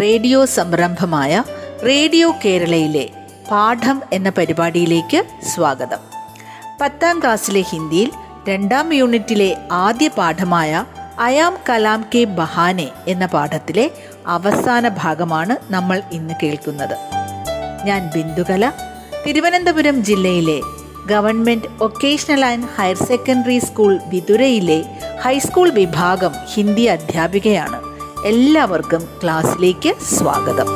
Radio സംരംഭമായ radio കേരളയിലെ പാഠം എന്ന പരിപാടിയിലേക്ക് സ്വാഗതം. പത്താം ക്ലാസ്സിലെ ഹിന്ദിയിൽ രണ്ടാം യൂണിറ്റിലെ ആദ്യ പാഠമായ അയാം കലാം കെ ബഹാനെ എന്ന പാഠത്തിലെ അവസാന ഭാഗമാണ് നമ്മൾ ഇന്ന് കേൾക്കുന്നത്. ഞാൻ ബിന്ദുകല തിരുവനന്തപുരം ജില്ലയിലെ government vocational and higher secondary school വിതുരയിലെ high school വിഭാഗം ഹിന്ദി അധ്യാപികയാണ്. എല്ലാവർക്കും ക്ലാസ്സിലേക്ക് സ്വാഗതം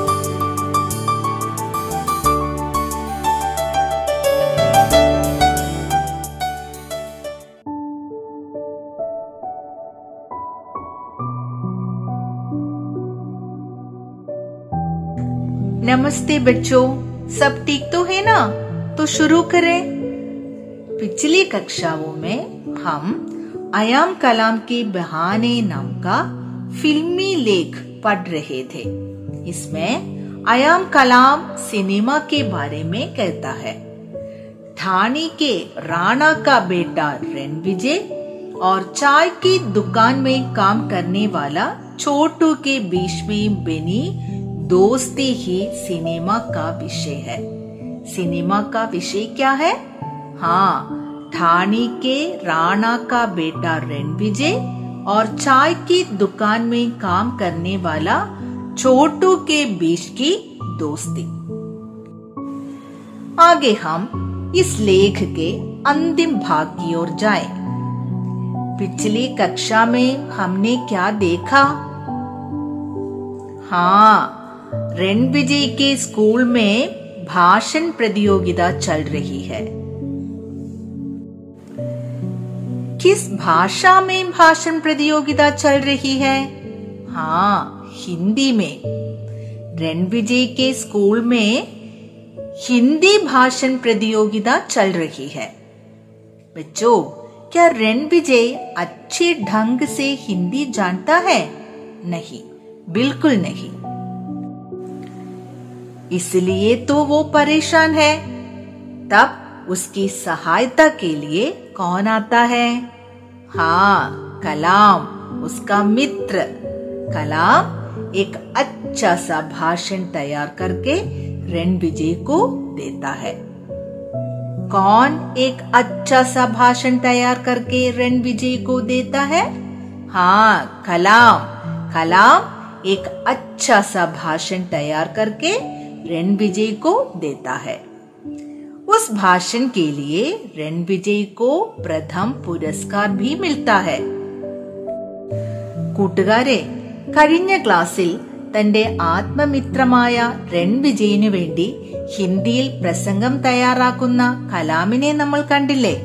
नमस्ते बच्चों सब ठीक तो है ना तो शुरू करें पिछली कक्षाओं में हम अयाम कलाम के बहाने नाम का फिल्मी लेख पढ़ रहे थे। इसमें अयाम कलाम सिनेमा के बारे में कहता है। ठाणे के राणा का बेटा रणविजय और चाय की दुकान में काम करने वाला छोटू के बीच में बनी दोस्ती ही सिनेमा का विषय है। सिनेमा का विषय क्या है? हाँ ठाणे के राणा का बेटा रणविजय और चाय की दुकान में काम करने वाला छोटू के बीच की दोस्ती। आगे हम इस लेख के अंतिम भाग की ओर जाएँ। पिछली कक्षा में हमने क्या देखा? हाँ रणविजय के स्कूल में भाषण प्रतियोगिता चल रही है। किस भाषा में भाषण प्रतियोगिता चल रही है? हाँ हिंदी में। रणविजय के स्कूल में हिंदी भाषण प्रतियोगिता चल रही है। बच्चों, क्या रणविजय अच्छे ढंग से हिंदी जानता है? नहीं, बिल्कुल नहीं। इसलिए तो वो परेशान है। तब उसकी सहायता के लिए कौन आता है? हाँ कलाम, उसका मित्र। कलाम एक अच्छा सा भाषण तैयार करके रणविजय को देता है। कौन एक अच्छा सा भाषण तैयार करके रणविजय को देता है? हाँ कलाम। कलाम एक अच्छा सा भाषण तैयार करके रणविजय को देता है। उस भाषण के लिए रणविजय को प्रथम पुरस्कार भी मिलता है കൂട്ടുകാരെ കഴിഞ്ഞ ക്ലാസ്സിൽ തന്റെ ആത്മമിത്രമായ രൺവിജയനു വേണ്ടി ഹിന്ദിയിൽ പ്രസംഗം തയ്യാറാക്കുന്ന കലാമിനെ നമ്മൾ കണ്ടില്ലേ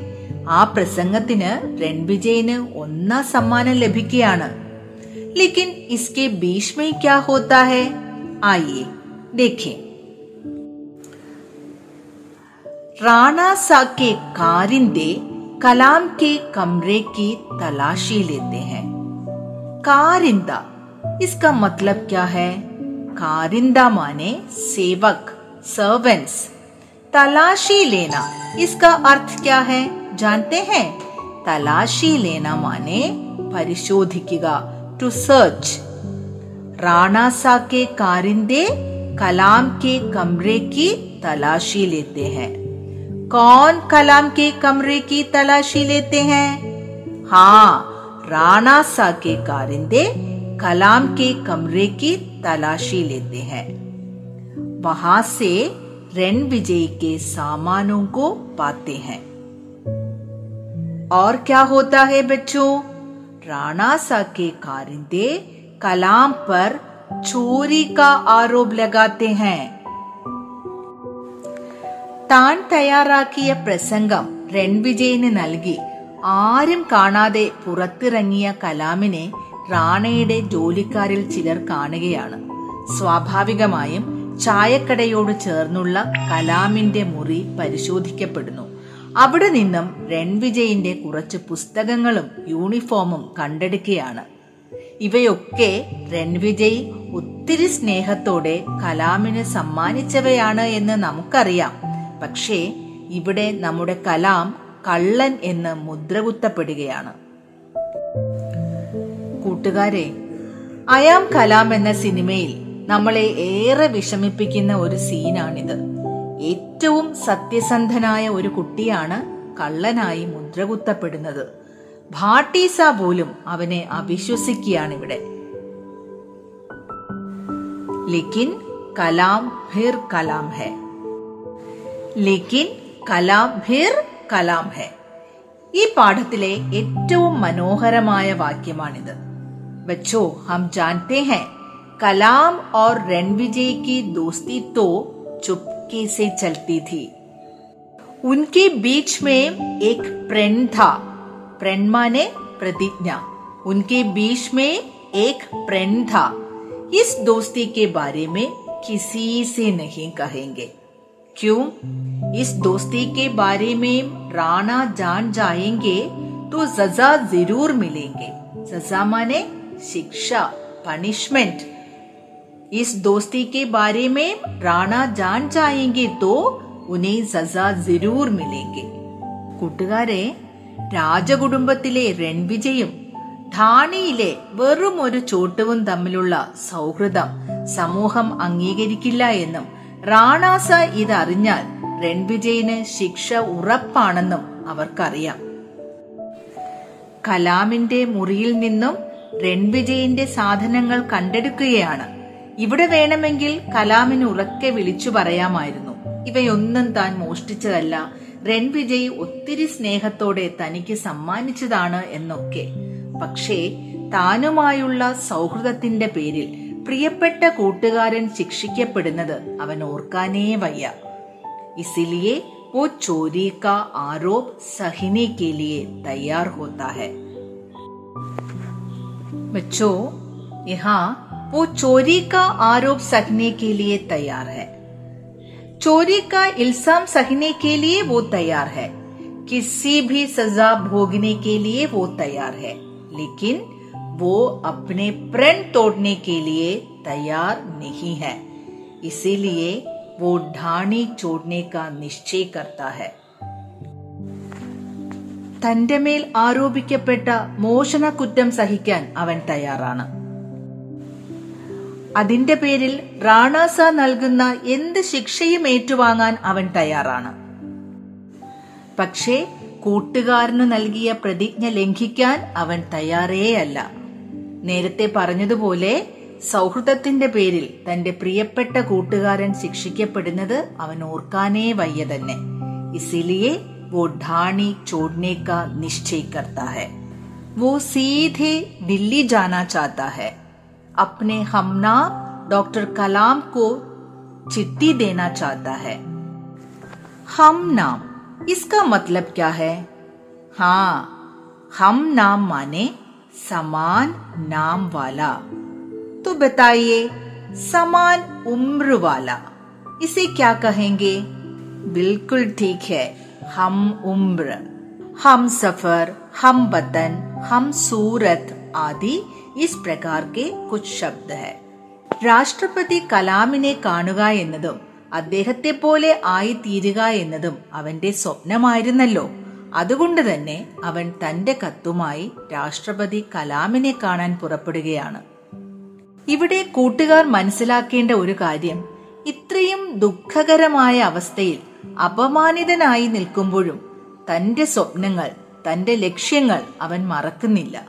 ആ പ്രസംഗത്തിന് രൺവിജയന് ഒന്നാം സമ്മാനം ലഭിക്കുകയാണ് ലേക്കിൻ ഇസ്കെ ബീച്ച് में क्या होता है आइए राणा सा के कारिंदे कलाम के कमरे की तलाशी लेते हैं। कारिंदा, इसका मतलब क्या है? कारिंदा माने सेवक सर्वेंट्स तलाशी लेना, इसका अर्थ क्या है? जानते हैं? तलाशी लेना माने परिशोधिका टू सर्च राणा सा के कारिंदे कलाम के कमरे की तलाशी लेते हैं। कौन कलाम के कमरे की तलाशी लेते हैं? हाँ राणा सा के कारिंदे कलाम के कमरे की तलाशी लेते हैं। वहाँ से रण विजय के सामानों को पाते हैं। और क्या होता है बच्चों? राणा सा के कारिंदे कलाम पर चोरी का आरोप लगाते हैं। താൻ തയ്യാറാക്കിയ പ്രസംഗം രൺവിജയന് നൽകി. ആരും കാണാതെ പുറത്തിറങ്ങിയ കലാമിനെ റാണയുടെ ജോലിക്കാരിൽ ചിലർ കാണുകയാണ്. സ്വാഭാവികമായും ചായക്കടയോട് ചേർന്നുള്ള കലാമിന്റെ മുറി പരിശോധിക്കപ്പെടുന്നു. അവിടെ നിന്നും രൺവിജയിന്റെ കുറച്ച് പുസ്തകങ്ങളും യൂണിഫോമും കണ്ടെടുക്കുകയാണ്. ഇവയൊക്കെ രൺവിജയ് ഒത്തിരി സ്നേഹത്തോടെ കലാമിന് സമ്മാനിച്ചവയാണ് എന്ന് നമുക്കറിയാം. പക്ഷേ ഇവിടെ നമ്മുടെ കലാം കള്ളൻ എന്ന് മുദ്രകുത്തപ്പെടുകയാണ്. കൂട്ടുകാരെ അയാം കലാം എന്ന സിനിമയിൽ നമ്മളെ ഏറെ വിഷമിപ്പിക്കുന്ന ഒരു സീനാണിത്. ഏറ്റവും സത്യസന്ധനായ ഒരു കുട്ടിയാണ് കള്ളനായി മുദ്രകുത്തപ്പെടുന്നത്. ഭാട്ടീസ പോലും അവനെ അവിശ്വസിക്കുകയാണ് ഇവിടെ ലേക്കിൻ കലാം ഫിർ കലാം ഹെ. ലേക്കിൻ കലാം ഫിർ കലാം ഹെ ഈ പാഠത്തിലെ ഏറ്റവും മനോഹരമായ വാക്യമാണിത് बच्चों हम जानते हैं कलाम और रणविजय की दोस्ती तो चुपके से चलती थी उनके बीच में एक प्रण था प्रण माने प्रतिज्ञा उनके बीच में एक प्रण था इस दोस्ती के बारे में किसी से नहीं कहेंगे क्यों इस दोस्ती के बारे में राणा जान जाएंगे तो सजा जरूर मिलेंगे सजा माने शिक्षा पनिशमेंट इस दोस्ती के बारे में राणा जान जाएंगे तो उन्हें सजा जरूर मिलेंगे കൂട്ടുകാരെ രാജകുടുംബത്തിലെ രൺവിജയും ധാണിയിലെ വെറും ഒരു ചോട്ടവും തമ്മിലുള്ള സൗഹൃദം സമൂഹം അംഗീകരിക്കില്ല എന്നും റാണാസ ഇതറിഞ്ഞാൽ രൺവിജയിന് ശിക്ഷ ഉറപ്പാണെന്നും അവർക്കറിയാം. കലാമിന്റെ മുറിയിൽ നിന്നും രൺവിജയിന്റെ സാധനങ്ങൾ കണ്ടെടുക്കുകയാണ്. ഇവിടെ വേണമെങ്കിൽ കലാമിന് ഉറക്കെ വിളിച്ചു പറയാമായിരുന്നു. ഇവയൊന്നും താൻ മോഷ്ടിച്ചതല്ല. രൺവിജയ് ഒത്തിരി സ്നേഹത്തോടെ തനിക്ക് സമ്മാനിച്ചതാണ് എന്നൊക്കെ. പക്ഷേ താനുമായുള്ള സൗഹൃദത്തിന്റെ പേരിൽ പ്രിയപ്പെട്ട കൂട്ടുകാരൻ ശിക്ഷിക്കപ്പെടുന്നത് അവൻ ഓർക്കാനേ വയ്യ ഇസിലിയെ वो चोरी का आरोप सहने के लिए तैयार होता है बच्चों यहाँ वो चोरी का आरोप सहने के लिए तैयार है चोरी का इल्जाम सहने के लिए वो तैयार है किसी भी सजा भोगने के लिए वो तैयार है लेकिन वो अपने प्रण तोड़ने के लिए तैयार नहीं है इसीलिए वो ढाणी छोड़ने का निश्चय करता है തന്റെ മേൽ ആരോപിക്കപ്പെട്ട മോഷണ കുറ്റം സഹിക്കാൻ അവൻ തയ്യാറാണ് അതിന്റെ പേരിൽ റാണാസ നൽകുന്ന എന്ത് ശിക്ഷയും ഏറ്റുവാങ്ങാൻ അവൻ തയ്യാറാണ് പക്ഷേ കൂട്ടുകാരന് നൽകിയ പ്രതിജ്ഞ ലംഘിക്കാൻ അവൻ തയ്യാറേയല്ല നേരത്തെ പറഞ്ഞതുപോലെ സൗഹൃദത്തിന്റെ പേരിൽ തന്റെ പ്രിയപ്പെട്ട കൂട്ടുകാരൻ ശിക്ഷിക്കപ്പെടുന്നത് അവൻ ഓർക്കാനേ വയ്യ തന്നെ ഇസിലിയെ वो ढाणी छोड़ने का निश्चय करता है वो सीधे दिल्ली जाना चाहता है अपने हमनाम डॉक्टर कलाम को चिट्ठी देना चाहता है हम नाम इसका मतलब क्या है हाँ हम नाम माने समान नाम वाला तो बताइए समान उम्र वाला इसे क्या कहेंगे बिल्कुल ठीक है हम उम्र हम सफर हम वतन हम सूरत आदि इस प्रकार के कुछ शब्द है രാഷ്ട്രപതി കലാമിനെ കാണുക എന്നതും അദ്ദേഹത്തെ പോലെ ആയി തീരുക എന്നതും അവന്റെ സ്വപ്നമായിരുന്നല്ലോ അതുകൊണ്ട് തന്നെ അവൻ തന്റെ കത്തുമായി രാഷ്ട്രപതി കലാമിനെ കാണാൻ പുറപ്പെടുകയാണ്. ഇവിടെ കൂട്ടുകാർ മനസ്സിലാക്കേണ്ട ഒരു കാര്യം ഇത്രയും ദുഃഖകരമായ അവസ്ഥയിൽ അപമാനിതനായി നിൽക്കുമ്പോഴും തന്റെ സ്വപ്നങ്ങൾ തന്റെ ലക്ഷ്യങ്ങൾ അവൻ മറക്കുന്നില്ല.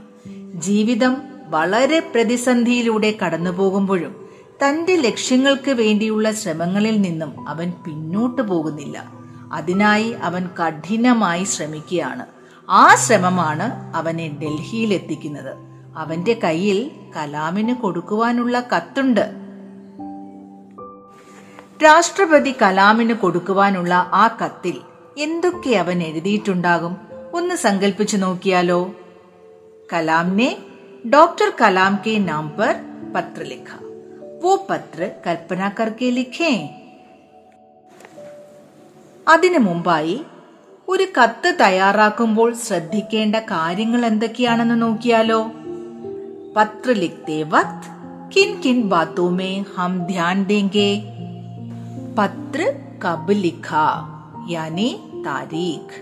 ജീവിതം വളരെ പ്രതിസന്ധിയിലൂടെ കടന്നുപോകുമ്പോഴും തന്റെ ലക്ഷ്യങ്ങൾക്ക് വേണ്ടിയുള്ള ശ്രമങ്ങളിൽ നിന്നും അവൻ പിന്നോട്ടു പോകുന്നില്ല. അതിനായി അവൻ കഠിനമായി ശ്രമിക്കുകയാണ് ആ ശ്രമമാണ് അവനെ ഡൽഹിയിൽ എത്തിക്കുന്നത് അവന്റെ കയ്യിൽ കലാമിന് കൊടുക്കുവാനുള്ള കത്തുണ്ട് രാഷ്ട്രപതി കലാമിന് കൊടുക്കുവാനുള്ള ആ കത്തിൽ എന്തൊക്കെ അവൻ എഴുതിയിട്ടുണ്ടാകും ഒന്ന് സങ്കല്പിച്ചു നോക്കിയാലോ കലാം ने डॉक्टर कलाम के नाम पर पत्र लिखा वो पत्र कल्पना करके लिखें അതിനു മുമ്പായി ഒരു കത്ത് തയ്യാറാക്കുമ്പോൾ ശ്രദ്ധിക്കേണ്ട കാര്യങ്ങൾ എന്തൊക്കെയാണെന്ന് നോക്കിയാലോ പത്ര ലിഖ്തേ വക്ത് കിൻ കിൻ ബാത്തോ മേ ഹം ധ്യാൻ ദേംഗെ പത്ര കബ് ലിഖ यानी तारीख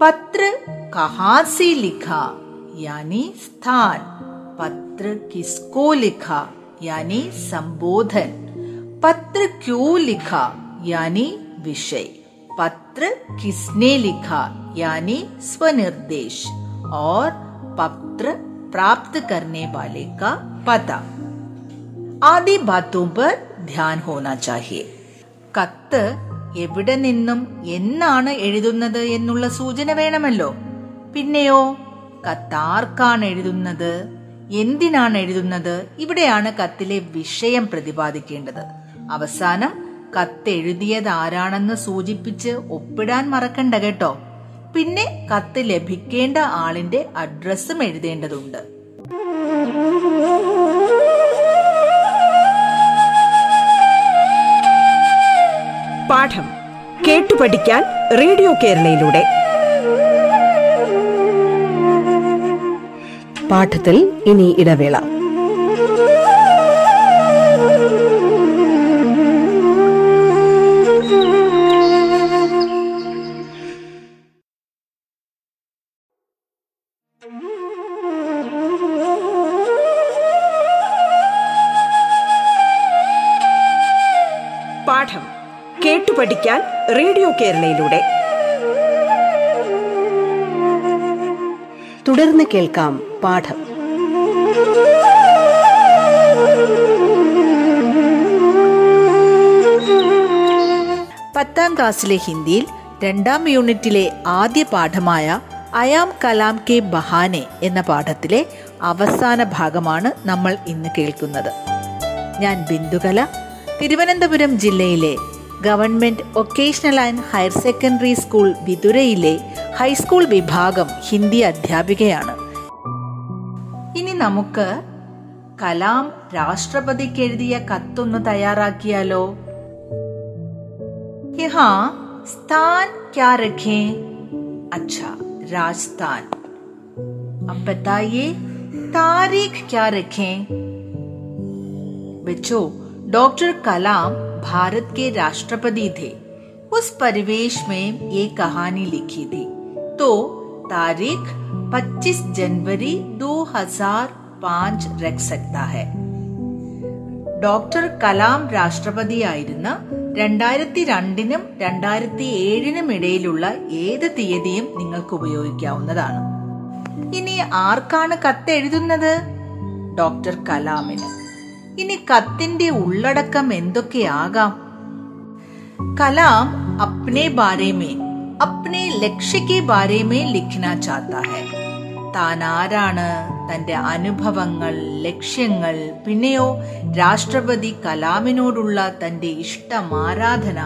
पत्र कहाँ से लिखा यानी स्थान पत्र किसको लिखा यानी संबोधन पत्र क्यों लिखा यानी विषय पत्र किसने लिखा यानी स्वनिर्देश और पत्र प्राप्त करने वाले का पता आदि बातों पर ध्यान होना चाहिए കത്ത് എവിടെ നിന്നും എന്നാണ് എഴുതുന്നത് എന്നുള്ള സൂചന വേണമല്ലോ പിന്നെയോ കത്താർക്കാണ് എഴുതുന്നത് എന്തിനാണ് എഴുതുന്നത് ഇവിടെയാണ് കത്തിലെ വിഷയം പ്രതിപാദിക്കേണ്ടത് അവസാനം കത്ത് എഴുതിയത് ആരാണെന്ന് സൂചിപ്പിച്ച് ഒപ്പിടാൻ മറക്കണ്ട കേട്ടോ. പിന്നെ കത്ത് ലഭിക്കേണ്ട ആളിന്റെ അഡ്രസ്സും എഴുതേണ്ടതുണ്ട്. പാഠം കേട്ടു പഠിക്കാൻ റേഡിയോ കേരളയിലൂടെ. പാഠത്തിൽ ഇനി ഇടവേള. പഠിക്കാൻ റേഡിയോ കേരളയിലൂടെ. തുടർന്ന് കേൾക്കാം പാഠം. പത്താം ക്ലാസ്സിലെ ഹിന്ദിയിൽ രണ്ടാം യൂണിറ്റിലെ ആദ്യ പാഠമായ അയാം കലാം കെ ബഹാനെ എന്ന പാഠത്തിലെ അവസാന ഭാഗമാണ് നമ്മൾ ഇന്ന് കേൾക്കുന്നത്. ഞാൻ ബിന്ദുകല തിരുവനന്തപുരം ജില്ലയിലെ government vocational and higher secondary school വിതുരയിലെ high school വിഭാഗം ഹിന്ദി അധ്യാപികയാണ് ഇനി നമുക്ക് കലാം രാഷ്ട്രപതിക്ക് എഴുതിയ കത്തൊന്ന് തയ്യാറാക്കിയാലോ यहाँ स्थान क्या रखें अच्छा राजस्थान अब बताइए तारीख क्या रखें बच्चों डॉक्टर कलाम भारत के राष्ट्रपति थे उस परिवेश में ये कहानी लिखी थी तो तारीख 25 जनवरी 2005 रख सकता है ഡോക്ടർ കലാം രാഷ്ട്രപതിയായിരുന്ന രണ്ടായിരത്തി രണ്ടിനും രണ്ടായിരത്തി ഏഴിനും ഇടയിലുള്ള ഏത് തീയതിയും നിങ്ങൾക്ക് ഉപയോഗിക്കാവുന്നതാണ് ഇനി ആർക്കാണ് കത്ത് എഴുതുന്നത് ഡോക്ടർ കലാമിന് ഇനി കത്തിന്റെ ഉള്ളടക്കം എന്തൊക്കെയാകാം? കലാം അപ്നെ ബാരേമേ അപ്നെ ലക്ഷ്യ കെ ബാരെ മേ ലിഖ്ന ചാത്ത ഹെ. താൻ ആരാണ് തന്റെ അനുഭവങ്ങൾ ലക്ഷ്യങ്ങൾ പിന്നെയോ രാഷ്ട്രപതി കലാമിനോടുള്ള തന്റെ ഇഷ്ടം ആരാധന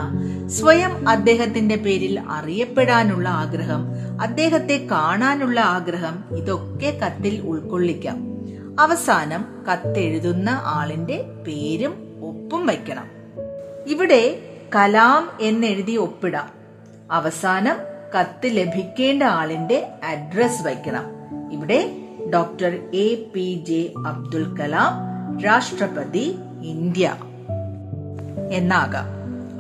സ്വയം അദ്ദേഹത്തിന്റെ പേരിൽ അറിയപ്പെടാനുള്ള ആഗ്രഹം അദ്ദേഹത്തെ കാണാനുള്ള ആഗ്രഹം ഇതൊക്കെ കത്തിൽ ഉൾക്കൊള്ളിക്കാം. അവസാനം കത്തെഴുതുന്ന ആളിന്റെ പേരും ഒപ്പും വയ്ക്കണം. ഇവിടെ കലാം എന്നെഴുതി ഒപ്പിടാം. അവസാനം കത്ത് ലഭിക്കേണ്ട ആളിന്റെ അഡ്രസ് വയ്ക്കണം. ഇവിടെ doctor A P J Abdul Kalam രാഷ്ട്രപതി ഇന്ത്യ എന്നാകാം.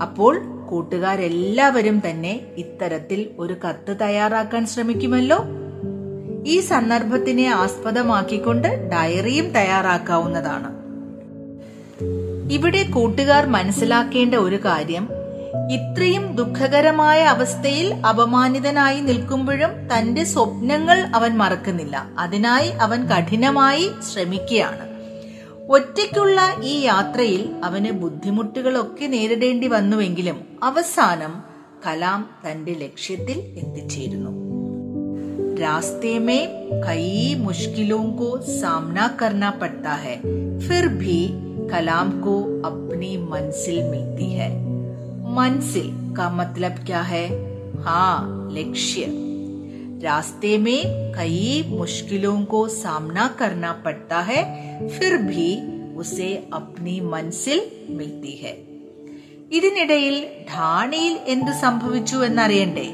അപ്പോൾ കൂട്ടുകാരെല്ലാവരും തന്നെ ഇത്തരത്തിൽ ഒരു കത്ത് തയ്യാറാക്കാൻ ശ്രമിക്കുമല്ലോ? ഈ സന്ദർഭത്തിനെ ആസ്പദമാക്കിക്കൊണ്ട് ഡയറിയും തയ്യാറാക്കാവുന്നതാണ്. ഇവിടെ കൂട്ടുകാർ മനസ്സിലാക്കേണ്ട ഒരു കാര്യം ഇത്രയും ദുഃഖകരമായ അവസ്ഥയിൽ അപമാനിതനായി നിൽക്കുമ്പോഴും തന്റെ സ്വപ്നങ്ങൾ അവൻ മറക്കുന്നില്ല. അതിനായി അവൻ കഠിനമായി ശ്രമിക്കുകയാണ്. ഒറ്റയ്ക്കുള്ള ഈ യാത്രയിൽ അവന് ബുദ്ധിമുട്ടുകളൊക്കെ നേരിടേണ്ടി വന്നുവെങ്കിലും അവസാനം കലാം തന്റെ ലക്ഷ്യത്തിൽ എത്തിച്ചേരുന്നു. रास्ते में कई मुश्किलों को सामना करना पड़ता है फिर भी कलाम को अपनी मंजिल मिलती है मंजिल का मतलब क्या है हाँ लक्ष्य रास्ते में कई मुश्किलों को सामना करना पड़ता है फिर भी उसे अपनी मंजिल मिलती है ഇതിനിടയിൽ ഠാണയിൽ എന്തു സംഭവിച്ചു എന്നറിയണ്ടേ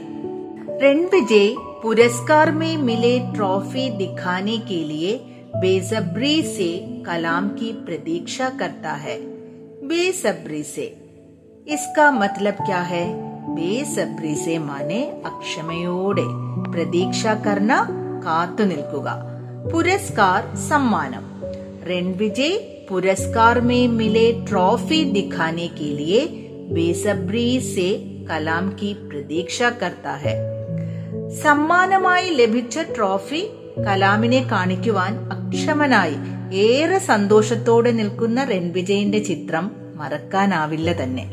रणविजय पुरस्कार में मिले ट्रॉफी दिखाने के लिए बेसब्री से कलाम की प्रतीक्षा करता है बेसब्री से इसका मतलब क्या है ബേസബ്രി സെ മാനെ അക്ഷമയോടെ പ്രതീക്ഷ കർണ കാത്തു നിൽക്കുക പുരസ്കാർ സമ്മാനം रणविजय पुरस्कार में मिले ट्रॉफी दिखाने के लिए बेसब्री से कलाम की प्रतीक्षा करता है സമ്മാനമായി ലഭിച്ച ട്രോഫി കലാമിനെ കാണിക്കുവാൻ അക്ഷമനായി ഏറെ സന്തോഷത്തോടെ നിൽക്കുന്ന രൺവിജയിന്റെ ചിത്രം മറക്കാനാവില്ല തന്നെ.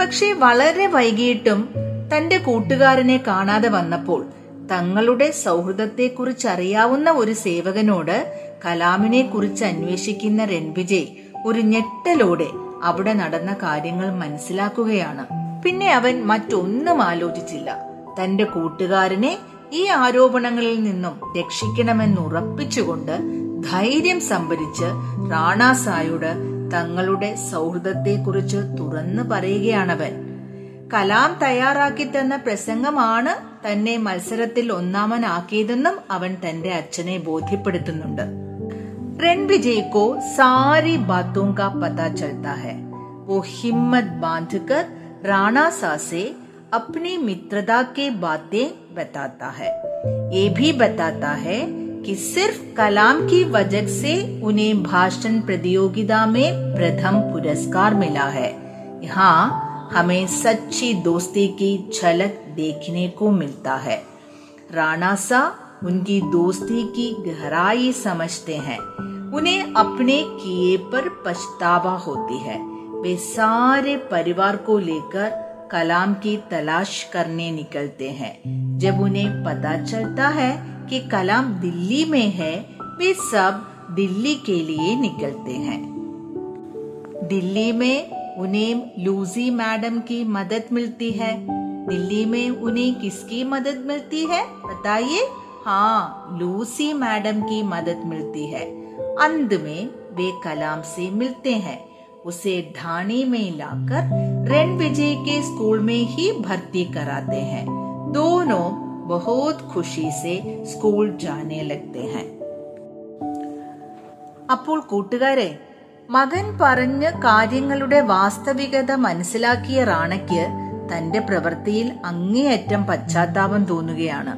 പക്ഷേ വളരെ വൈകിട്ടും തന്റെ കൂട്ടുകാരനെ കാണാതെ വന്നപ്പോൾ തങ്ങളുടെ സൗഹൃദത്തെക്കുറിച്ച് അറിയാവുന്ന ഒരു സേവകനോട് കലാമിനെ കുറിച്ച് അന്വേഷിക്കുന്ന രൺവിജയ് ഒരു ഞെട്ടലോടെ അവിടെ നടന്ന കാര്യങ്ങൾ മനസ്സിലാക്കുകയാണ്. പിന്നെ അവൻ മറ്റൊന്നും ആലോചിച്ചില്ല. തന്റെ കൂട്ടുകാരനെ ഈ ആരോപണങ്ങളിൽ നിന്നും രക്ഷിക്കണമെന്ന് ഉറപ്പിച്ചുകൊണ്ട് ധൈര്യം സംഭരിച്ച് റാണാസായോട് തങ്ങളുടെ സൗഹൃദത്തെക്കുറിച്ച് തുറന്നു പറയുകയാണവൻ. കലാം തയ്യാറാക്കി തന്ന പ്രസംഗമാണ് തന്നെ മത്സരത്തിൽ ഒന്നാമനാക്കിയതെന്നും അവൻ തന്റെ അച്ഛനെ ബോധ്യപ്പെടുത്തുന്നുണ്ട്. രൺവിജയ് സാരി ബാത്തൂങ്ക കാ പത ചൽത്താ ഹെ ഹിമ്മത് ബാന്ധ് റാണാ अपनी मित्रता के बातें बताता है। ये भी बताता है कि सिर्फ़ कलाम की वजह से उन्हें भाषण प्रतियोगिता में प्रथम पुरस्कार मिला है। यहाँ हमें सच्ची दोस्ती की झलक देखने को मिलता है। राणा सा उनकी दोस्ती की गहराई समझते हैं। उन्हें अपने किए पर पछतावा होती है। वे सारे परिवार को लेकर कलाम की तलाश करने निकलते हैं। जब उन्हें पता चलता है कि कलाम दिल्ली में है, वे सब दिल्ली के लिए निकलते हैं। दिल्ली में उन्हें लूजी मैडम की मदद मिलती है। दिल्ली में उन्हें किसकी मदद मिलती है, बताइए? हाँ लूसी मैडम की मदद मिलती है। अंत में वे कलाम से मिलते हैं। उसे ढाणी में लाकर रणविजय के स्कूल में ही भर्ती कराते हैं दोनों बहुत खुशी से स्कूल जाने लगते हैं അപ്പോൾ കൂട്ടുകാരെ മകൻ പറഞ്ഞ് കാര്യങ്ങളുടെ വാസ്തവികത മനസ്സിലാക്കിയ റാണയ്ക്ക് തന്റെ പ്രവൃത്തിയിൽ അങ്ങേയറ്റം പശ്ചാത്താപം തോന്നുകയാണ്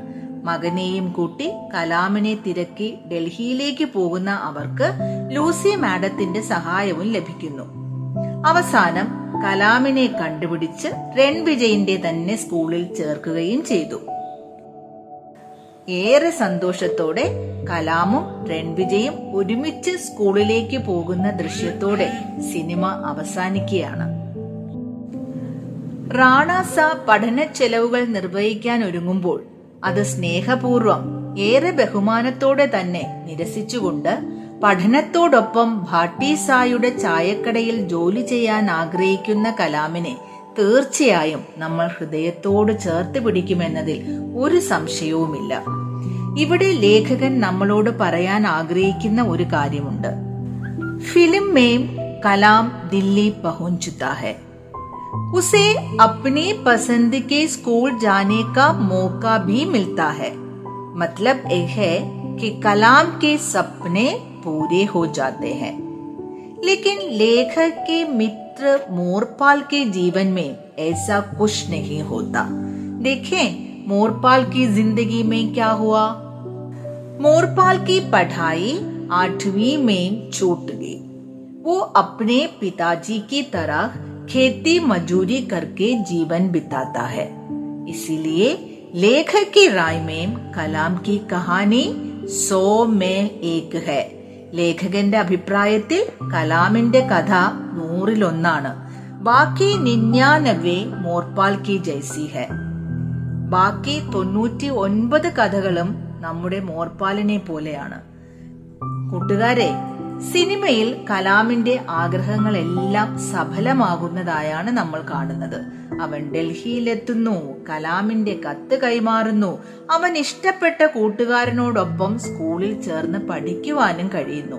മകനെയും കൂട്ടി കലാമിനെ തിരക്കി ഡൽഹിയിലേക്ക് പോകുന്ന അവർക്ക് ലൂസി മാഡത്തിന്റെ സഹായവും ലഭിക്കുന്നു. അവസാനം കലാമിനെ കണ്ടുപിടിച്ച് രൺവിജയിന്റെ തന്നെ സ്കൂളിൽ ചേർക്കുകയും ചെയ്തു. ഏറെ സന്തോഷത്തോടെ കലാമും രൺവിജയും ഒരുമിച്ച് സ്കൂളിലേക്ക് പോകുന്ന ദൃശ്യത്തോടെ സിനിമ അവസാനിക്കുകയാണ്. റാണാസ പഠന ചെലവുകൾ നിർവഹിക്കാൻ ഒരുങ്ങുമ്പോൾ അത് സ്നേഹപൂർവം ഏറെ ബഹുമാനത്തോടെ തന്നെ നിരസിച്ചുകൊണ്ട് പഠനത്തോടൊപ്പം ഭാട്ടീസായുടെ ചായക്കടയിൽ ജോലി ചെയ്യാൻ ആഗ്രഹിക്കുന്ന കലാമിനെ തീർച്ചയായും നമ്മൾ ഹൃദയത്തോട് ചേർത്ത് പിടിക്കുമെന്നതിൽ ഒരു സംശയവുമില്ല. ഇവിടെ ലേഖകൻ നമ്മളോട് പറയാൻ ആഗ്രഹിക്കുന്ന ഒരു കാര്യമുണ്ട്. ഫിലിം മേം കലാം ദില്ലി പഹുൻ उसे अपने पसंद के स्कूल जाने का मौका भी मिलता है। मतलब यह है कि कलाम के सपने पूरे हो जाते हैं। लेकिन लेखक के मित्र मोरपाल के जीवन में ऐसा कुछ नहीं होता। देखें, मोरपाल की ज़िंदगी में क्या हुआ? मोरपाल की पढ़ाई आठवीं में छूट गई। वो अपने पिताजी की तरह खेती मजूरी करके जीवन बिताता है इसीलिए लेखक की राय में कलाम की कहानी सौ में एक है ലേഖകന്റെ അഭിപ്രായത്തിൽ കലാമിന്റെ കഥ നൂറിലൊന്നാണ് ബാക്കി നിന്യാനവേ മോർപാൽ കി ജൈസി ഹെ ബാക്കി തൊണ്ണൂറ്റി ഒൻപത് കഥകളും നമ്മുടെ മോർപാലിനെ പോലെയാണ് കൂട്ടുകാരെ സിനിമയിൽ കലാമിന്റെ ആഗ്രഹങ്ങളെല്ലാം സഫലമാകുന്നതായാണ് നമ്മൾ കാണുന്നത്. അവൻ ഡൽഹിയിലെത്തുന്നു കലാമിന്റെ കത്ത് കൈമാറുന്നു. അവൻ ഇഷ്ടപ്പെട്ട കൂട്ടുകാരനോടൊപ്പം സ്കൂളിൽ ചേർന്ന് പഠിക്കുവാനും കഴിയുന്നു.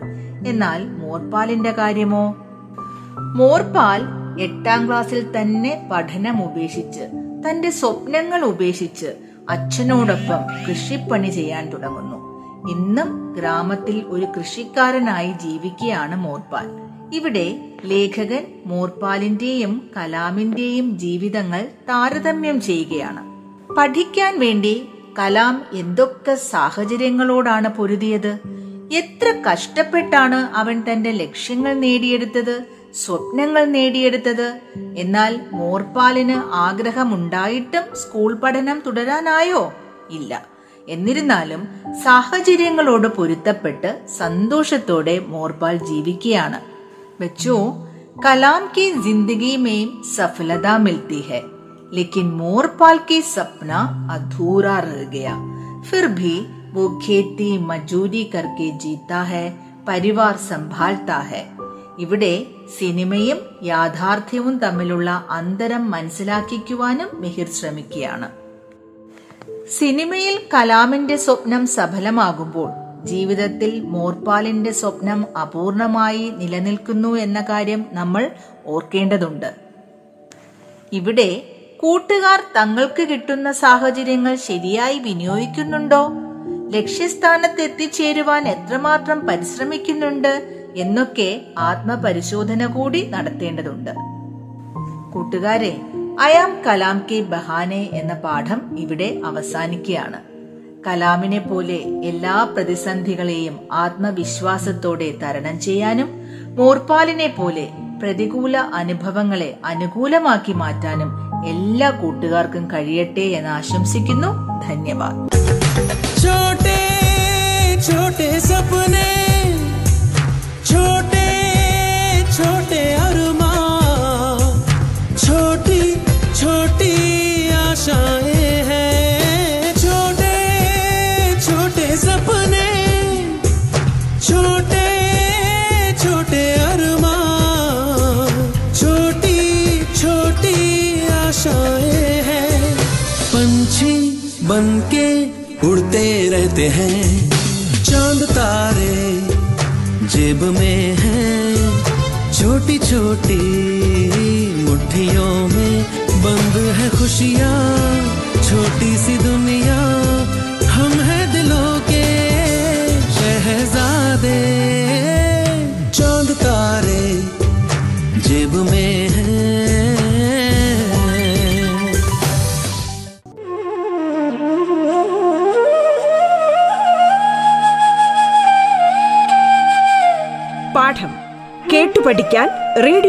എന്നാൽ മോർപാലിന്റെ കാര്യമോ? മോർപാൽ എട്ടാം ക്ലാസ്സിൽ തന്നെ പഠനം ഉപേക്ഷിച്ച് തന്റെ സ്വപ്നങ്ങൾ ഉപേക്ഷിച്ച് അച്ഛനോടൊപ്പം കൃഷിപ്പണി ചെയ്യാൻ തുടങ്ങുന്നു. ഇന്നും ഗ്രാമത്തിൽ ഒരു കൃഷിക്കാരനായി ജീവിക്കുകയാണ് മോർപാൽ. ഇവിടെ ലേഖകൻ മോർപാലിന്റെയും കലാമിന്റെയും ജീവിതങ്ങൾ താരതമ്യം ചെയ്യുകയാണ്. പഠിക്കാൻ വേണ്ടി കലാം എന്തൊക്കെ സാഹചര്യങ്ങളോടാണ് പൊരുതിയത്? എത്ര കഷ്ടപ്പെട്ടാണ് അവൻ തന്റെ ലക്ഷ്യങ്ങൾ നേടിയെടുത്തത് സ്വപ്നങ്ങൾ നേടിയെടുത്തത്? എന്നാൽ മോർപാലിന് ആഗ്രഹമുണ്ടായിട്ടും സ്കൂൾ പഠനം തുടരാനായോ? ഇല്ല. എന്നിരുന്നാലും സാഹചര്യങ്ങളോട് പൊരുത്തപ്പെട്ട് സന്തോഷത്തോടെ മോർപാൽ ജീവിക്കുകയാണ് बच्चों कलाम की जिंदगी में सफलता मिलती है लेकिन मोरपाल की सपना अधूरा रह गया फिर भी वो खेती मजूरी करके जीता है പരിവാർ സംഭാൽത്താ ഹെ ഇവിടെ സിനിമയും യാഥാർത്ഥ്യവും തമ്മിലുള്ള അന്തരം മനസ്സിലാക്കിക്കുവാനും മിഹിർ ശ്രമിക്കുകയാണ് സിനിമയിൽ കലാമിന്റെ സ്വപ്നം സഫലമാകുമ്പോൾ ജീവിതത്തിൽ മോർപാലിന്റെ സ്വപ്നം അപൂർണമായി നിലനിൽക്കുന്നു എന്ന കാര്യം നമ്മൾ ഓർക്കേണ്ടതുണ്ട്. ഇവിടെ കൂട്ടുകാർ തങ്ങൾക്ക് കിട്ടുന്ന സാഹചര്യങ്ങൾ ശരിയായി വിനിയോഗിക്കുന്നുണ്ടോ? ലക്ഷ്യസ്ഥാനത്ത് എത്തിച്ചേരുവാൻ എത്രമാത്രം പരിശ്രമിക്കുന്നുണ്ട് എന്നൊക്കെ ആത്മപരിശോധന കൂടി നടത്തേണ്ടതുണ്ട്. കൂട്ടുകാരെ അയാം കലാം കെ ബഹാനെ എന്ന പാഠം ഇവിടെ അവസാനിക്കുകയാണ്. കലാമിനെ പോലെ എല്ലാ പ്രതിസന്ധികളെയും ആത്മവിശ്വാസത്തോടെ തരണം ചെയ്യാനും മോർപാലിനെ പോലെ പ്രതികൂല അനുഭവങ്ങളെ അനുകൂലമാക്കി മാറ്റാനും എല്ലാ കൂട്ടുകാർക്കും കഴിയട്ടെ എന്ന് ആശംസിക്കുന്നു. ധന്യവാദ്. रहते हैं। चाँद तारे जेब में हैं। छोटी छोटी मुट्ठियों में बंद है खुशियाँ। छोटी सी दुनिया